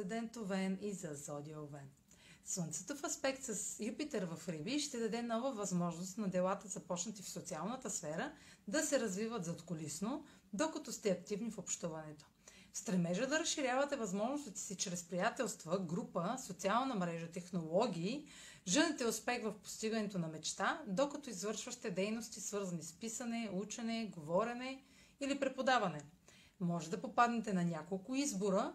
Асцендент Овен и за Зодия Овен. Слънцето в аспект с Юпитер в Риби ще даде нова възможност на делата, започнати в социалната сфера, да се развиват задколисно, докато сте активни в общуването. В стремежа да разширявате възможностите си чрез приятелства, група, социална мрежа, технологии, женете успех в постигането на мечта, докато извършващите дейности свързани с писане, учене, говорене или преподаване. Може да попаднете на няколко избора,